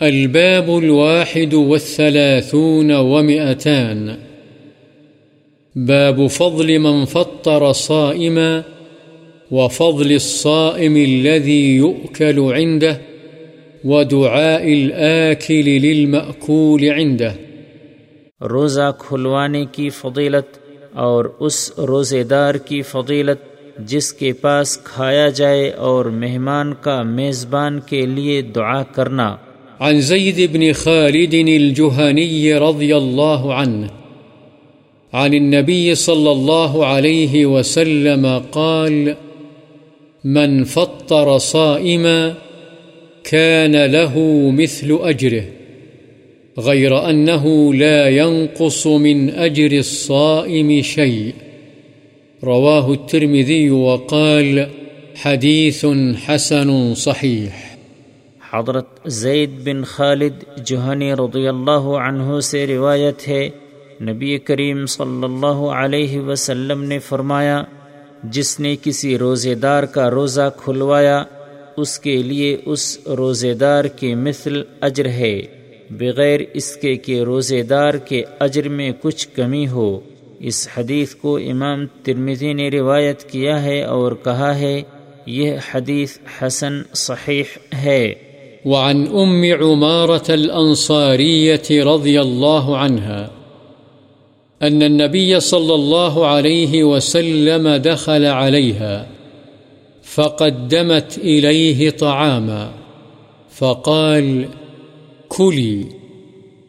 الباب الواحد والثلاثون ومئتان. باب فضل من فطر صائما وفضل الصائم الذي يؤكل عنده ودعاء الآكل للمأكول عنده. روزہ کھلوانے کی فضیلت اور اس روزے دار کی فضیلت جس کے پاس کھایا جائے اور مہمان کا میزبان کے لیے دعا کرنا۔ عن زيد بن خالد الجهني رضي الله عنه. عن النبي صلى الله عليه وسلم قال من فطر صائما كان له مثل أجره، غير أنه لا ينقص من أجر الصائم شيء. رواه الترمذي وقال حديث حسن صحيح. حضرت زید بن خالد جوہنی رضی اللہ عنہ سے روایت ہے، نبی کریم صلی اللہ علیہ وسلم نے فرمایا، جس نے کسی روزے دار کا روزہ کھلوایا، اس کے لیے اس روزے دار کے مثل اجر ہے، بغیر اس کے کہ روزے دار کے اجر میں کچھ کمی ہو۔ اس حدیث کو امام ترمزی نے روایت کیا ہے اور کہا ہے، یہ حدیث حسن صحیح ہے۔ وعن أم عمارة الأنصارية رضي الله عنها أن النبي صلى الله عليه وسلم دخل عليها فقدمت إليه طعاما فقال كلي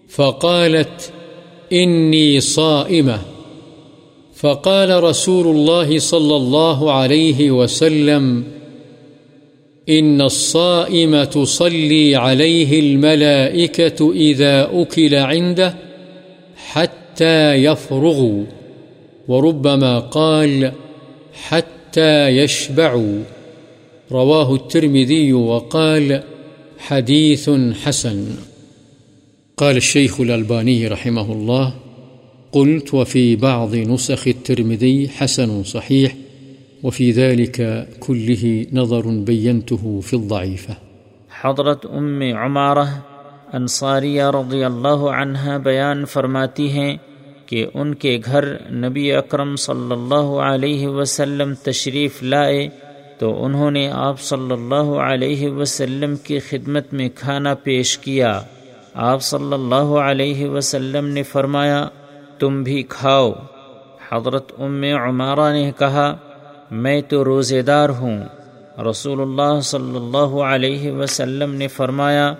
فقالت إني صائمة فقال رسول الله صلى الله عليه وسلم إن الصائم تصلي عليه الملائكة إذا أكل عنده حتى يفرغوا وربما قال حتى يشبعوا رواه الترمذي وقال حديث حسن قال الشيخ الألباني رحمه الله قلت وفي بعض نسخ الترمذي حسن صحيح وفي ذلك كله نظر بينته في الضعيفة. حضرت ام عمارہ انصاریہ رضی اللہ عنہ بیان فرماتی ہیں کہ ان کے گھر نبی اکرم صلی اللہ علیہ وسلم تشریف لائے تو انہوں نے آپ صلی اللہ علیہ وسلم کی خدمت میں کھانا پیش کیا۔ آپ صلی اللہ علیہ وسلم نے فرمایا، تم بھی کھاؤ۔ حضرت ام عمارہ نے کہا میں تو روزے دار ہوں۔ رسول اللہ صلی اللہ علیہ وسلم نے فرمایا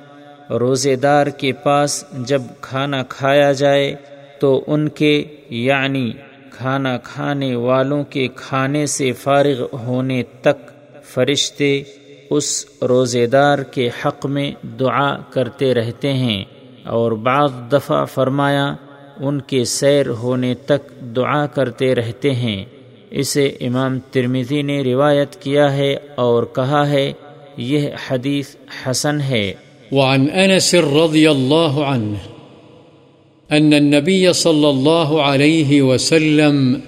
روزے دار کے پاس جب کھانا کھایا جائے تو ان کے یعنی کھانا کھانے والوں کے کھانے سے فارغ ہونے تک فرشتے اس روزے دار کے حق میں دعا کرتے رہتے ہیں۔ اور بعض دفعہ فرمایا، ان کے سیر ہونے تک دعا کرتے رہتے ہیں۔ اسے امام ترمیزی نے روایت کیا ہے اور کہا ہے، یہ حدیث حسن ہے۔ وعن انس رضی اللہ عنہ، ان النبي صلى الله عليه وسلم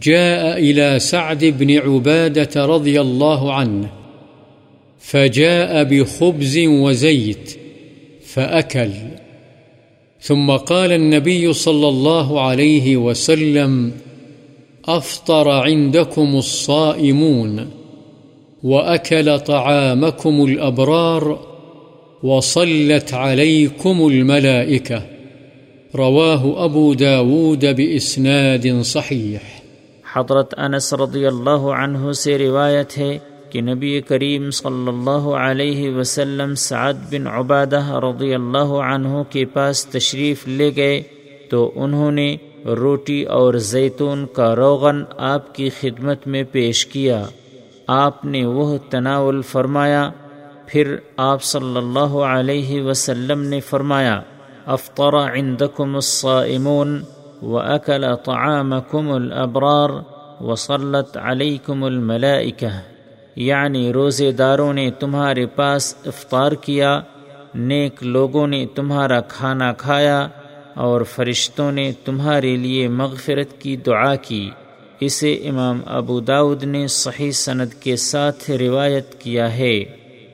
جاء إلى سعد بن عبادة رضي الله عنه فجاء بخبز وزيت، فأكل۔ ثم قال النبي صلى الله عليه وسلم أفطر عندكم الصائمون وأكل طعامكم الأبرار وصلت عليكم الملائكة. رواه أبو داود بإسناد صحيح. حضرت انس رضی اللہ عنہ سے روایت ہے کہ نبی کریم صلی اللہ علیہ وسلم سعد بن عبادہ رضی اللہ عنہ کے پاس تشریف لے گئے تو انہوں نے روٹی اور زیتون کا روغن آپ کی خدمت میں پیش کیا۔ آپ نے وہ تناول فرمایا۔ پھر آپ صلی اللہ علیہ وسلم نے فرمایا، افطر عندكم الصائمون وأكل طعامكم الأبرار وصلت عليكم الملائكة یعنی روزے داروں نے تمہارے پاس افطار کیا، نیک لوگوں نے تمہارا کھانا کھایا۔ اور فرشتوں نے تمہارے لیے مغفرت کی دعا کی۔ اسے امام ابو داود نے صحیح سند کے ساتھ روایت کیا ہے۔